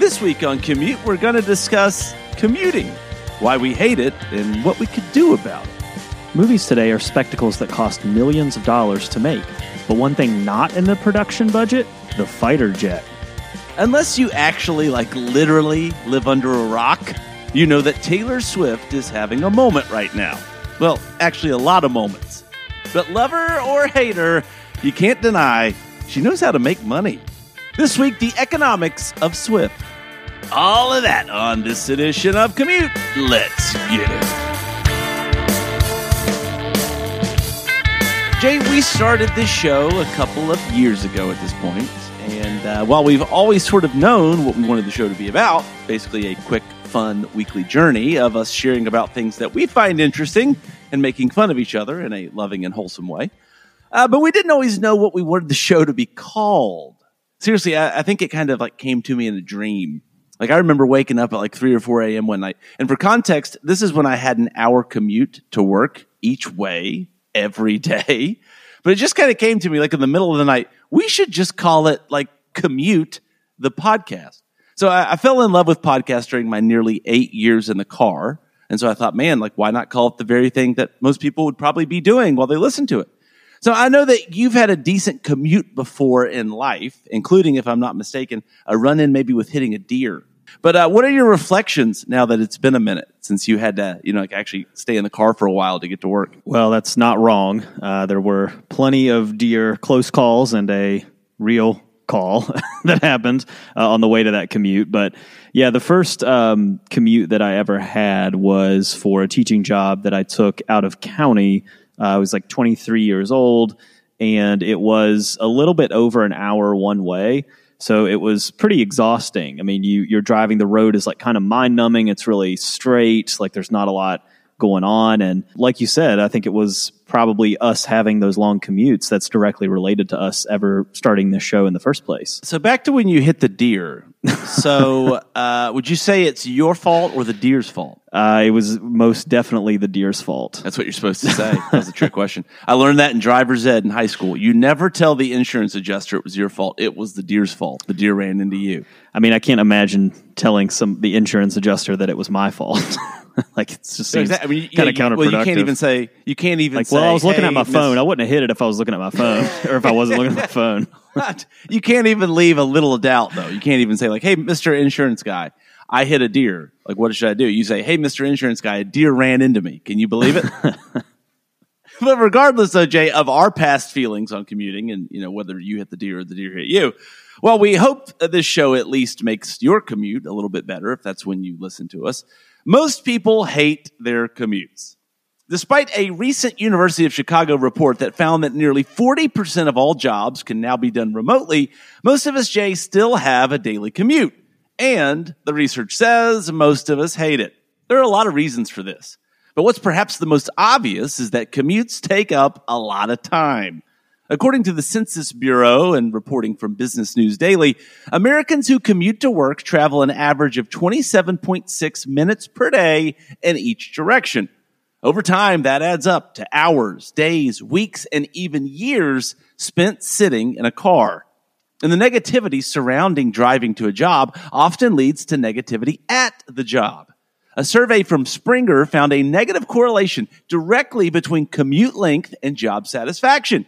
this week on Commute, we're going to discuss commuting, why we hate it, and what we could do about it. Movies today are spectacles that cost millions of dollars to make. But one thing not in the production budget the fighter jet. Unless you actually, like, literally live under a rock, you know that Taylor Swift is having a moment right now. Well, actually, a lot of moments. But lover or hater, you can't deny she knows how to make money. This week, the economics of Swift. All of that on this edition of Commute. Let's get it. Jay, we started this show a couple of years ago at this point, and uh, while we've always sort of known what we wanted the show to be about, basically a quick, fun weekly journey of us sharing about things that we find interesting and making fun of each other in a loving and wholesome way, uh, but we didn't always know what we wanted the show to be called. Seriously, I, I think it kind of like came to me in a dream. Like I remember waking up at like three or four a.m. one night, and for context, this is when I had an hour commute to work each way every day. But it just kind of came to me like in the middle of the night, we should just call it like commute the podcast. So I, I fell in love with podcasts during my nearly eight years in the car. And so I thought, man, like why not call it the very thing that most people would probably be doing while they listen to it? So I know that you've had a decent commute before in life, including, if I'm not mistaken, a run in maybe with hitting a deer. But uh, what are your reflections now that it's been a minute since you had to, you know, like actually stay in the car for a while to get to work? Well, that's not wrong. Uh, there were plenty of deer close calls and a real call that happened uh, on the way to that commute. But yeah, the first um, commute that I ever had was for a teaching job that I took out of county. Uh, I was like 23 years old, and it was a little bit over an hour one way. So it was pretty exhausting. I mean, you you're driving the road is like kind of mind numbing. It's really straight. Like there's not a lot going on. And like you said, I think it was probably us having those long commutes that's directly related to us ever starting this show in the first place. So back to when you hit the deer. So uh, would you say it's your fault or the deer's fault? Uh, it was most definitely the deer's fault. That's what you're supposed to say. That was a trick question. I learned that in driver's ed in high school. You never tell the insurance adjuster it was your fault. It was the deer's fault. The deer ran into you. I mean, I can't imagine telling some the insurance adjuster that it was my fault. like it's just seems I mean, kind of yeah, you- counterproductive. Well, you can't even say you can't even like, say. well, I was looking "Hey, at my Miss- phone. I wouldn't have hit it if I was looking at my phone, or if I wasn't looking at my phone. You can't even leave a little doubt though. You can't even say like, "Hey, Mister Insurance Guy, I hit a deer. Like, what should I do?" You say, "Hey, Mister Insurance Guy, a deer ran into me. Can you believe it?" but regardless, though, Jay, of our past feelings on commuting, and you know whether you hit the deer or the deer hit you, well, we hope that this show at least makes your commute a little bit better if that's when you listen to us. Most people hate their commutes. Despite a recent University of Chicago report that found that nearly 40% of all jobs can now be done remotely, most of us, Jay, still have a daily commute. And the research says most of us hate it. There are a lot of reasons for this. But what's perhaps the most obvious is that commutes take up a lot of time. According to the Census Bureau and reporting from Business News Daily, Americans who commute to work travel an average of 27.6 minutes per day in each direction. Over time, that adds up to hours, days, weeks, and even years spent sitting in a car. And the negativity surrounding driving to a job often leads to negativity at the job. A survey from Springer found a negative correlation directly between commute length and job satisfaction.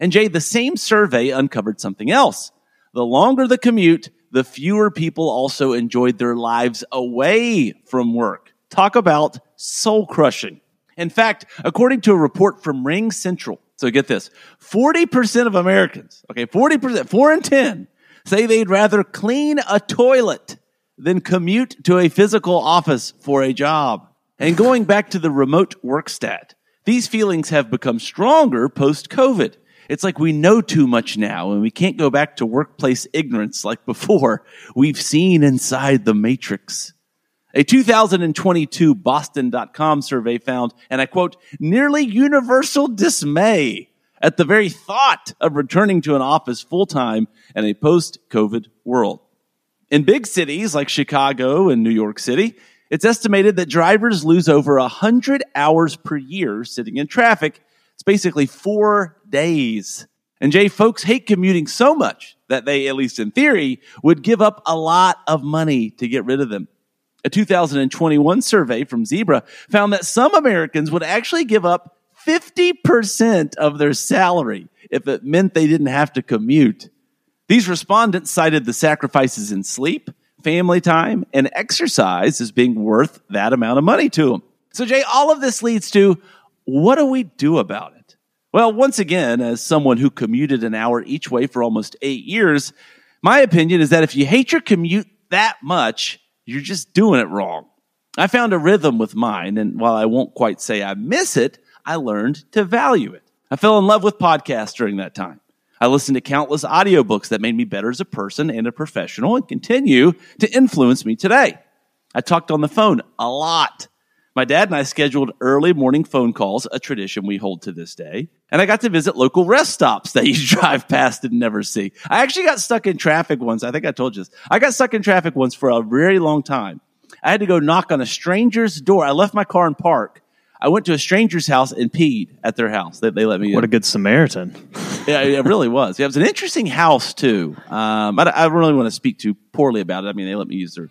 And Jay, the same survey uncovered something else. The longer the commute, the fewer people also enjoyed their lives away from work. Talk about soul crushing. In fact, according to a report from RingCentral, so get this 40% of Americans, okay, 40%, 4 in 10, say they'd rather clean a toilet than commute to a physical office for a job. And going back to the remote work stat, these feelings have become stronger post COVID. It's like we know too much now and we can't go back to workplace ignorance like before. We've seen inside the matrix. A 2022 Boston.com survey found, and I quote, nearly universal dismay at the very thought of returning to an office full time in a post COVID world. In big cities like Chicago and New York City, it's estimated that drivers lose over 100 hours per year sitting in traffic. It's basically four days. And Jay, folks hate commuting so much that they, at least in theory, would give up a lot of money to get rid of them. A 2021 survey from Zebra found that some Americans would actually give up 50% of their salary if it meant they didn't have to commute. These respondents cited the sacrifices in sleep, family time, and exercise as being worth that amount of money to them. So, Jay, all of this leads to what do we do about it? Well, once again, as someone who commuted an hour each way for almost eight years, my opinion is that if you hate your commute that much, you're just doing it wrong. I found a rhythm with mine, and while I won't quite say I miss it, I learned to value it. I fell in love with podcasts during that time. I listened to countless audiobooks that made me better as a person and a professional and continue to influence me today. I talked on the phone a lot. My dad and I scheduled early morning phone calls, a tradition we hold to this day. And I got to visit local rest stops that you drive past and never see. I actually got stuck in traffic once. I think I told you this. I got stuck in traffic once for a very long time. I had to go knock on a stranger's door. I left my car in park I went to a stranger's house and peed at their house. They, they let me. What in. a good Samaritan. yeah, it really was. Yeah, it was an interesting house too. Um, I, I don't really want to speak too poorly about it. I mean, they let me use their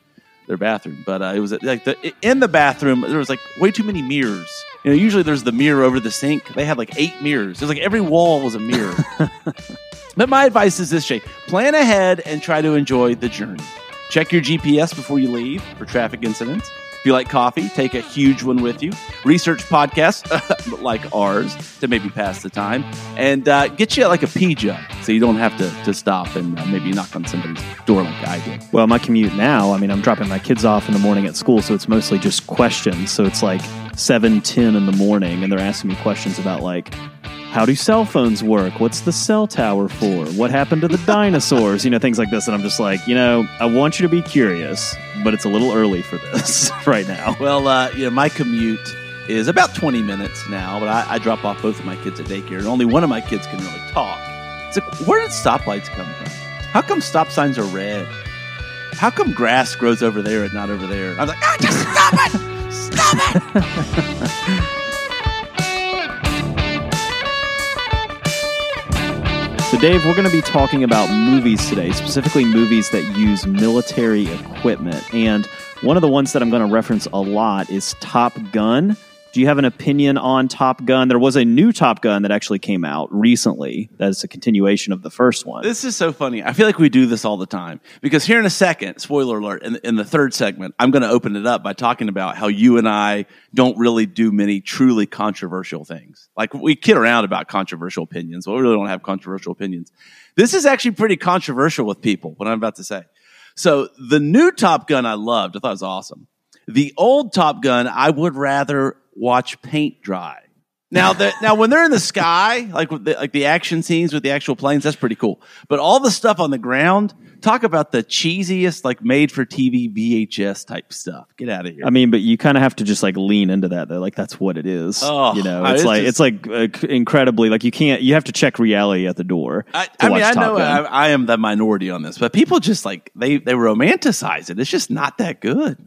their bathroom, but uh, it was like the, in the bathroom there was like way too many mirrors. You know, usually there's the mirror over the sink. They had like eight mirrors. It was like every wall was a mirror. but my advice is this, Jay: plan ahead and try to enjoy the journey. Check your GPS before you leave for traffic incidents If you like coffee, take a huge one with you. Research podcasts like ours to maybe pass the time, and uh, get you like a pee jug so you don't have to, to stop and uh, maybe knock on somebody's door like I did. Well, my commute now, I mean, I'm dropping my kids off in the morning at school, so it's mostly just questions. So it's like seven, ten in the morning, and they're asking me questions about like how do cell phones work? What's the cell tower for? What happened to the dinosaurs? You know, things like this. And I'm just like, you know, I want you to be curious, but it's a little early for this right now. Well, uh, you know, my commute is about 20 minutes now, but I, I, drop off both of my kids at daycare, and only one of my kids can really talk. It's like, where did stoplights come from? How come stop signs are red? How come grass grows over there and not over there? I'm like, ah, just stop it! Stop it! So, Dave, we're going to be talking about movies today, specifically movies that use military equipment. And one of the ones that I'm going to reference a lot is Top Gun. Do you have an opinion on Top Gun? There was a new Top Gun that actually came out recently. That's a continuation of the first one. This is so funny. I feel like we do this all the time because here in a second, spoiler alert, in, in the third segment, I'm going to open it up by talking about how you and I don't really do many truly controversial things. Like we kid around about controversial opinions, but we really don't have controversial opinions. This is actually pretty controversial with people, what I'm about to say. So the new Top Gun I loved. I thought it was awesome. The old Top Gun, I would rather watch paint dry. Now that now when they're in the sky, like the, like the action scenes with the actual planes, that's pretty cool. But all the stuff on the ground, talk about the cheesiest, like made for TV VHS type stuff. Get out of here. I mean, but you kind of have to just like lean into that though. Like that's what it is. Oh, you know, it's, it's like just, it's like uh, incredibly like you can't. You have to check reality at the door. I, I mean, I know I, I, am the minority on this, but people just like they they romanticize it. It's just not that good.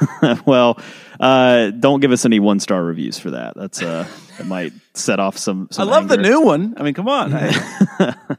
well uh, don't give us any one star reviews for that. That's uh, that might set off some. some I love anger. the new one. I mean, come on.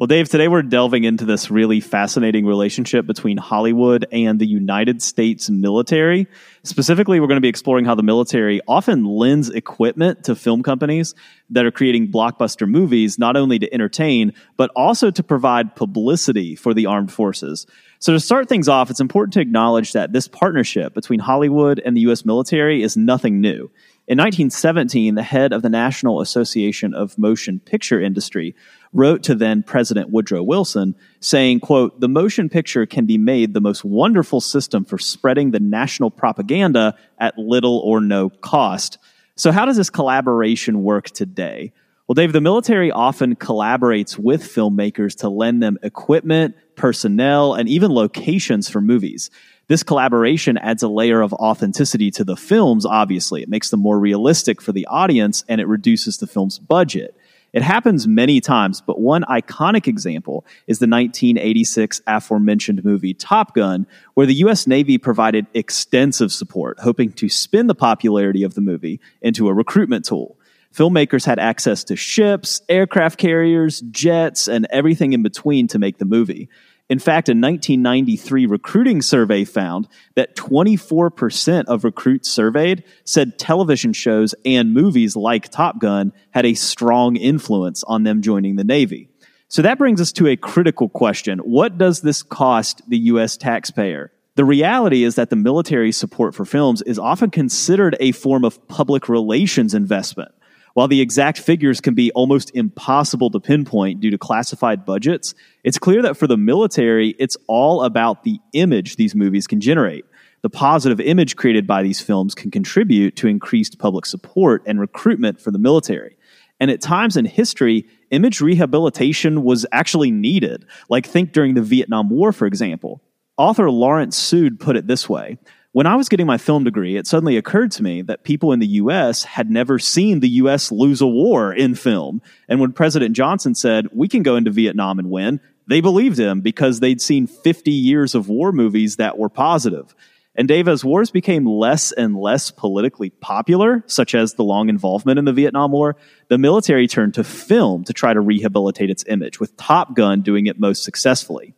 well, Dave, today we're delving into this really fascinating relationship between Hollywood and the United States military. Specifically, we're going to be exploring how the military often lends equipment to film companies that are creating blockbuster movies, not only to entertain, but also to provide publicity for the armed forces. So, to start things off, it's important to acknowledge that this partnership between Hollywood and the U.S. military is nothing new. In 1917, the head of the National Association of Motion Picture Industry wrote to then President Woodrow Wilson saying, quote, the motion picture can be made the most wonderful system for spreading the national propaganda at little or no cost. So how does this collaboration work today? Well, Dave, the military often collaborates with filmmakers to lend them equipment, personnel, and even locations for movies. This collaboration adds a layer of authenticity to the films, obviously. It makes them more realistic for the audience and it reduces the film's budget. It happens many times, but one iconic example is the 1986 aforementioned movie Top Gun, where the U.S. Navy provided extensive support, hoping to spin the popularity of the movie into a recruitment tool. Filmmakers had access to ships, aircraft carriers, jets, and everything in between to make the movie. In fact, a 1993 recruiting survey found that 24% of recruits surveyed said television shows and movies like Top Gun had a strong influence on them joining the Navy. So that brings us to a critical question. What does this cost the U.S. taxpayer? The reality is that the military support for films is often considered a form of public relations investment. While the exact figures can be almost impossible to pinpoint due to classified budgets, it's clear that for the military, it's all about the image these movies can generate. The positive image created by these films can contribute to increased public support and recruitment for the military. And at times in history, image rehabilitation was actually needed. Like, think during the Vietnam War, for example. Author Lawrence Suid put it this way when I was getting my film degree, it suddenly occurred to me that people in the US had never seen the US lose a war in film. And when President Johnson said, we can go into Vietnam and win, they believed him because they'd seen 50 years of war movies that were positive. And Dave, as wars became less and less politically popular, such as the long involvement in the Vietnam War, the military turned to film to try to rehabilitate its image, with Top Gun doing it most successfully.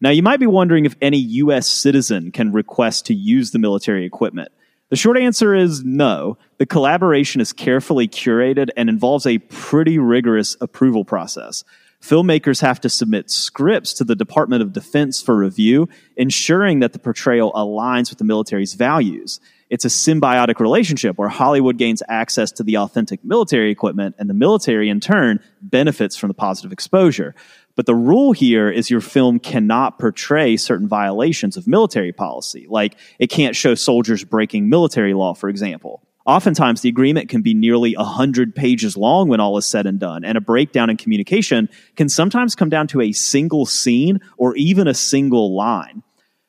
Now, you might be wondering if any U.S. citizen can request to use the military equipment. The short answer is no. The collaboration is carefully curated and involves a pretty rigorous approval process. Filmmakers have to submit scripts to the Department of Defense for review, ensuring that the portrayal aligns with the military's values. It's a symbiotic relationship where Hollywood gains access to the authentic military equipment and the military in turn benefits from the positive exposure. But the rule here is your film cannot portray certain violations of military policy, like it can't show soldiers breaking military law, for example. Oftentimes, the agreement can be nearly 100 pages long when all is said and done, and a breakdown in communication can sometimes come down to a single scene or even a single line.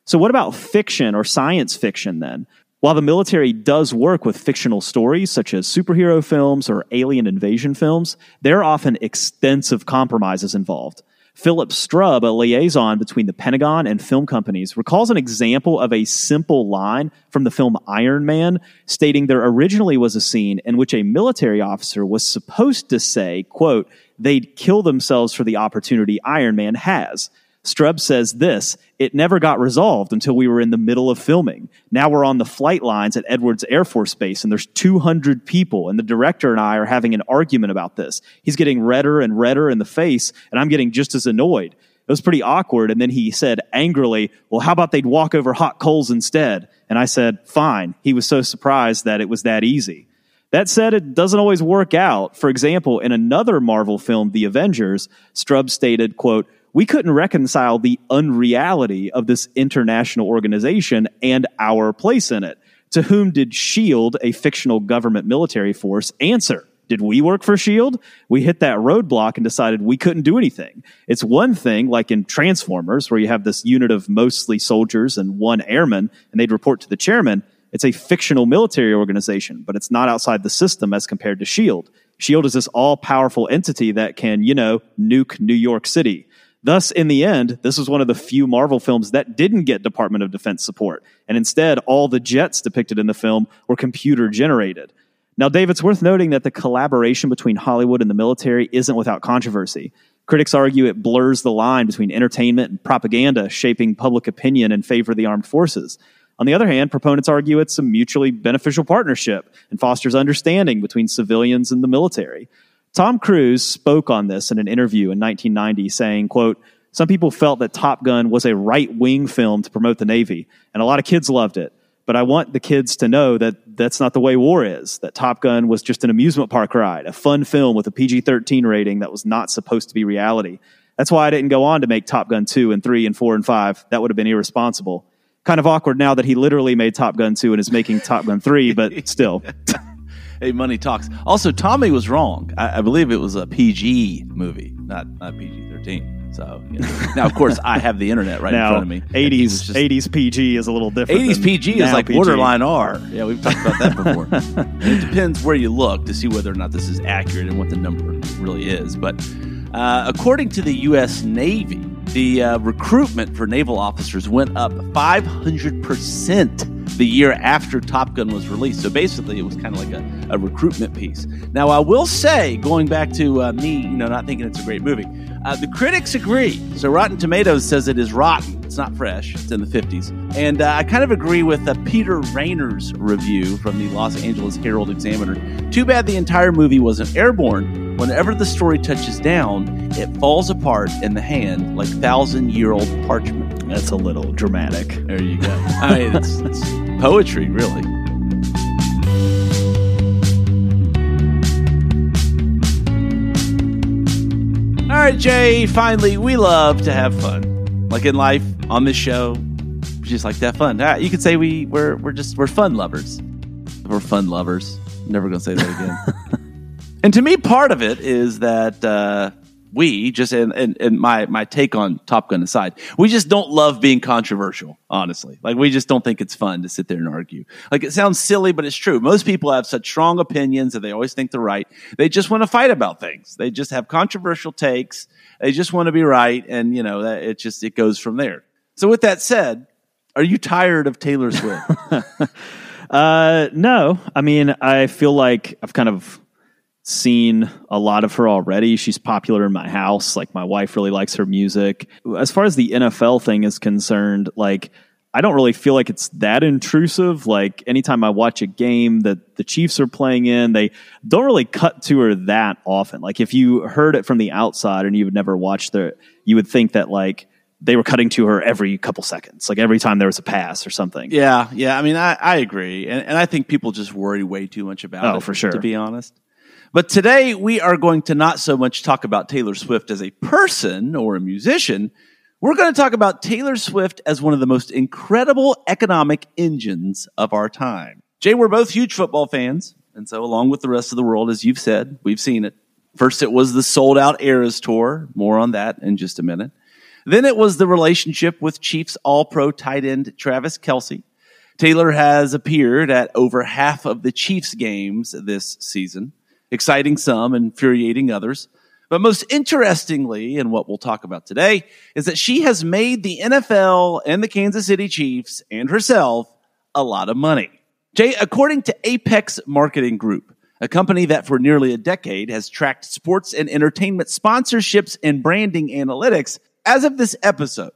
So, what about fiction or science fiction then? While the military does work with fictional stories such as superhero films or alien invasion films, there are often extensive compromises involved. Philip Strub, a liaison between the Pentagon and film companies, recalls an example of a simple line from the film Iron Man, stating there originally was a scene in which a military officer was supposed to say, quote, they'd kill themselves for the opportunity Iron Man has. Strub says this It never got resolved until we were in the middle of filming. Now we're on the flight lines at Edwards Air Force Base, and there's 200 people, and the director and I are having an argument about this. He's getting redder and redder in the face, and I'm getting just as annoyed. It was pretty awkward. And then he said angrily, Well, how about they'd walk over hot coals instead? And I said, Fine. He was so surprised that it was that easy. That said, it doesn't always work out. For example, in another Marvel film, The Avengers, Strub stated, quote, we couldn't reconcile the unreality of this international organization and our place in it. To whom did SHIELD, a fictional government military force, answer? Did we work for SHIELD? We hit that roadblock and decided we couldn't do anything. It's one thing, like in Transformers, where you have this unit of mostly soldiers and one airman, and they'd report to the chairman. It's a fictional military organization, but it's not outside the system as compared to SHIELD. SHIELD is this all powerful entity that can, you know, nuke New York City. Thus, in the end, this was one of the few Marvel films that didn't get Department of Defense support, and instead, all the jets depicted in the film were computer generated. Now, Dave, it's worth noting that the collaboration between Hollywood and the military isn't without controversy. Critics argue it blurs the line between entertainment and propaganda, shaping public opinion in favor of the armed forces. On the other hand, proponents argue it's a mutually beneficial partnership and fosters understanding between civilians and the military. Tom Cruise spoke on this in an interview in 1990 saying, quote, some people felt that Top Gun was a right wing film to promote the Navy, and a lot of kids loved it. But I want the kids to know that that's not the way war is, that Top Gun was just an amusement park ride, a fun film with a PG 13 rating that was not supposed to be reality. That's why I didn't go on to make Top Gun 2 and 3 and 4 and 5. That would have been irresponsible. Kind of awkward now that he literally made Top Gun 2 and is making Top Gun 3, but still. hey, money talks. Also, Tommy was wrong. I, I believe it was a PG movie, not not PG thirteen. So you know. now, of course, I have the internet right now, in front of me. Eighties eighties PG is a little different. Eighties PG is like PG. borderline R. Yeah, we've talked about that before. It depends where you look to see whether or not this is accurate and what the number really is. But uh, according to the U.S. Navy, the uh, recruitment for naval officers went up 500 percent the year after Top Gun was released. So basically, it was kind of like a, a recruitment piece. Now, I will say, going back to uh, me, you know, not thinking it's a great movie, uh, the critics agree. So Rotten Tomatoes says it is rotten. It's not fresh. It's in the 50s. And uh, I kind of agree with uh, Peter Rainer's review from the Los Angeles Herald Examiner. Too bad the entire movie wasn't airborne. Whenever the story touches down, it falls apart in the hand like thousand year old parchment. That's a little dramatic. There you go. I mean, it's, it's poetry, really. All right, Jay, finally, we love to have fun. Like in life, on this show, we just like to have fun. Ah, You could say we, we're, we're just, we're fun lovers. We're fun lovers. Never going to say that again. and to me, part of it is that uh, we just, and, and, and my, my take on Top Gun aside, we just don't love being controversial, honestly. Like, we just don't think it's fun to sit there and argue. Like, it sounds silly, but it's true. Most people have such strong opinions that they always think they're right. They just want to fight about things. They just have controversial takes. They just want to be right. And, you know, that it just, it goes from there. So, with that said, are you tired of Taylor Swift? Uh, no, I mean, I feel like I've kind of seen a lot of her already. She's popular in my house. Like my wife really likes her music. As far as the NFL thing is concerned, like I don't really feel like it's that intrusive. Like anytime I watch a game that the Chiefs are playing in, they don't really cut to her that often. Like if you heard it from the outside and you've never watched the, you would think that like they were cutting to her every couple seconds, like every time there was a pass or something. Yeah, yeah. I mean, I, I agree, and, and I think people just worry way too much about Oh, it. for sure. To be honest, but today we are going to not so much talk about Taylor Swift as a person or a musician. We're going to talk about Taylor Swift as one of the most incredible economic engines of our time. Jay, we're both huge football fans, and so along with the rest of the world, as you've said, we've seen it. First, it was the sold out Eras tour. More on that in just a minute. Then it was the relationship with Chiefs All Pro tight end Travis Kelce. Taylor has appeared at over half of the Chiefs games this season, exciting some, infuriating others. But most interestingly, and what we'll talk about today, is that she has made the NFL and the Kansas City Chiefs and herself a lot of money. Jay, according to Apex Marketing Group, a company that for nearly a decade has tracked sports and entertainment sponsorships and branding analytics, as of this episode,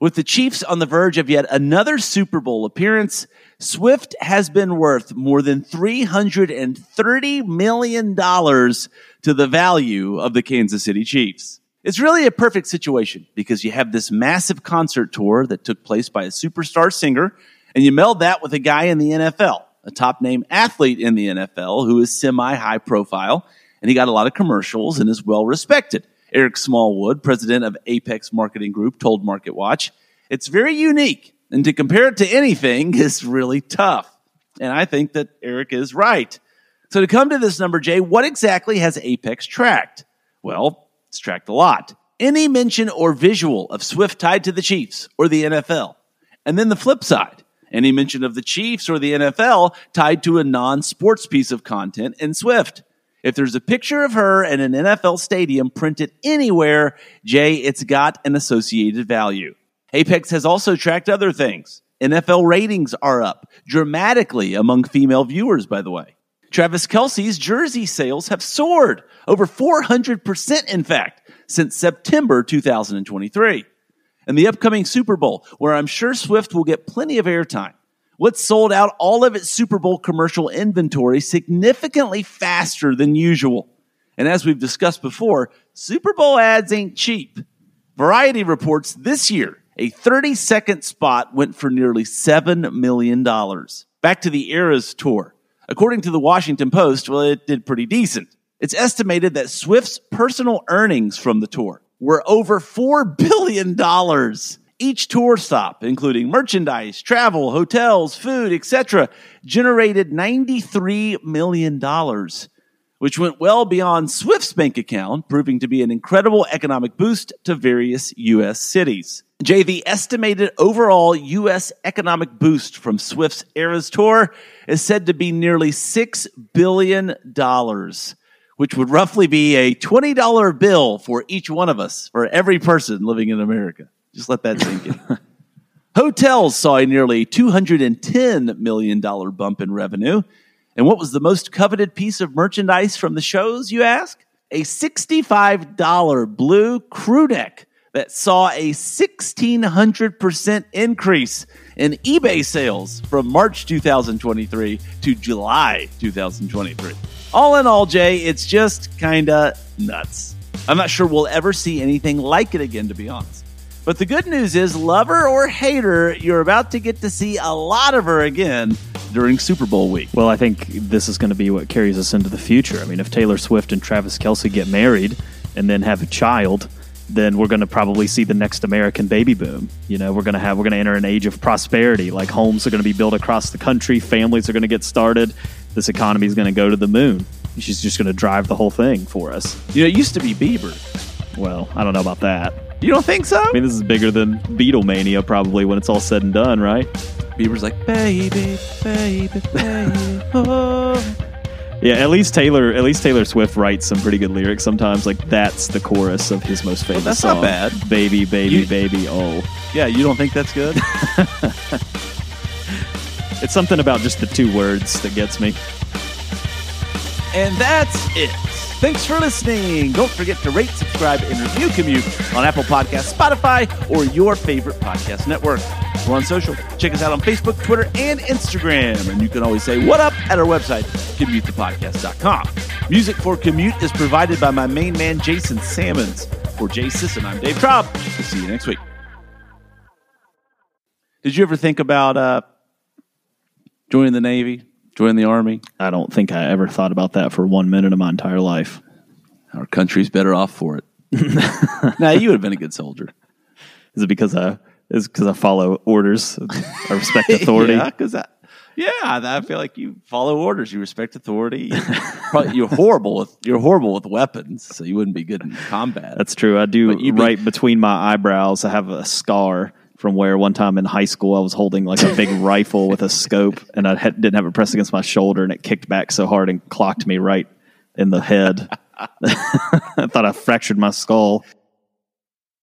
with the Chiefs on the verge of yet another Super Bowl appearance, Swift has been worth more than $330 million to the value of the Kansas City Chiefs. It's really a perfect situation because you have this massive concert tour that took place by a superstar singer, and you meld that with a guy in the NFL, a top name athlete in the NFL who is semi high profile, and he got a lot of commercials and is well respected. Eric Smallwood, president of Apex Marketing Group, told MarketWatch, it's very unique, and to compare it to anything is really tough. And I think that Eric is right. So to come to this number, Jay, what exactly has Apex tracked? Well, it's tracked a lot. Any mention or visual of Swift tied to the Chiefs or the NFL. And then the flip side, any mention of the Chiefs or the NFL tied to a non sports piece of content in Swift. If there's a picture of her in an NFL stadium printed anywhere, Jay, it's got an associated value. Apex has also tracked other things. NFL ratings are up dramatically among female viewers, by the way. Travis Kelce's jersey sales have soared over 400%, in fact, since September 2023. And the upcoming Super Bowl, where I'm sure Swift will get plenty of airtime. What's sold out all of its Super Bowl commercial inventory significantly faster than usual. And as we've discussed before, Super Bowl ads ain't cheap. Variety reports this year, a 30 second spot went for nearly $7 million. Back to the Eras tour. According to the Washington Post, well, it did pretty decent. It's estimated that Swift's personal earnings from the tour were over $4 billion Each tour stop, including merchandise, travel, hotels, food, etc., generated $93 million, which went well beyond Swift's bank account, proving to be an incredible economic boost to various U.S. cities. Jay, the estimated overall U.S. economic boost from Swift's Eras Tour is said to be nearly $6 billion, which would roughly be a $20 bill for each one of us, for every person living in America. Just let that sink in. Hotels saw a nearly $210 million bump in revenue. And what was the most coveted piece of merchandise from the shows, you ask? A $65 blue crew neck that saw a 1600% increase in eBay sales from March 2023 to July 2023. All in all, Jay, it's just kind of nuts. I'm not sure we'll ever see anything like it again, to be honest. But the good news is, lover or hater, you're about to get to see a lot of her again during Super Bowl week. Well, I think this is going to be what carries us into the future. I mean, if Taylor Swift and Travis Kelce get married and then have a child, then we're going to probably see the next American baby boom. You know, we're going to have we're going to enter an age of prosperity. Like homes are going to be built across the country, families are going to get started. This economy is going to go to the moon. She's just going to drive the whole thing for us. You know, it used to be Bieber. Well, I don't know about that. You don't think so? I mean, this is bigger than Beatlemania probably when it's all said and done, right? Bieber's like, baby, baby, baby. Oh. Yeah, at least Taylor, at least Taylor Swift writes some pretty good lyrics sometimes. Like that's the chorus of his most famous that's song. That's not bad. Baby, baby, You- baby. Oh, Yeah, you don't think that's good? it's something about just the two words that gets me. And that's it. Thanks for listening. Don't forget to rate, subscribe, and review Commute on Apple Podcasts, Spotify, or your favorite podcast network. We're on social. Check us out on Facebook, Twitter, and Instagram. And you can always say what up at our website, commutethepodcast.com. Music for Commute is provided by my main man, Jason Sammons. For Jay Sisson, I'm Dave Traub. We'll see you next week. Did you ever think about uh, joining the Navy, joining the Army? I don't think I ever thought about that for one minute of my entire life. Our country's better off for it. now you would have been a good soldier. Is it because I is because I follow orders? I respect authority. yeah, because yeah, I feel like you follow orders, you respect authority. You're, probably, you're horrible with you're horrible with weapons, so you wouldn't be good in combat. That's true. I do you'd be- right between my eyebrows. I have a scar from where one time in high school I was holding like a big rifle with a scope, and I had, didn't have it pressed against my shoulder, and it kicked back so hard and clocked me right in the head. I thought I fractured my skull.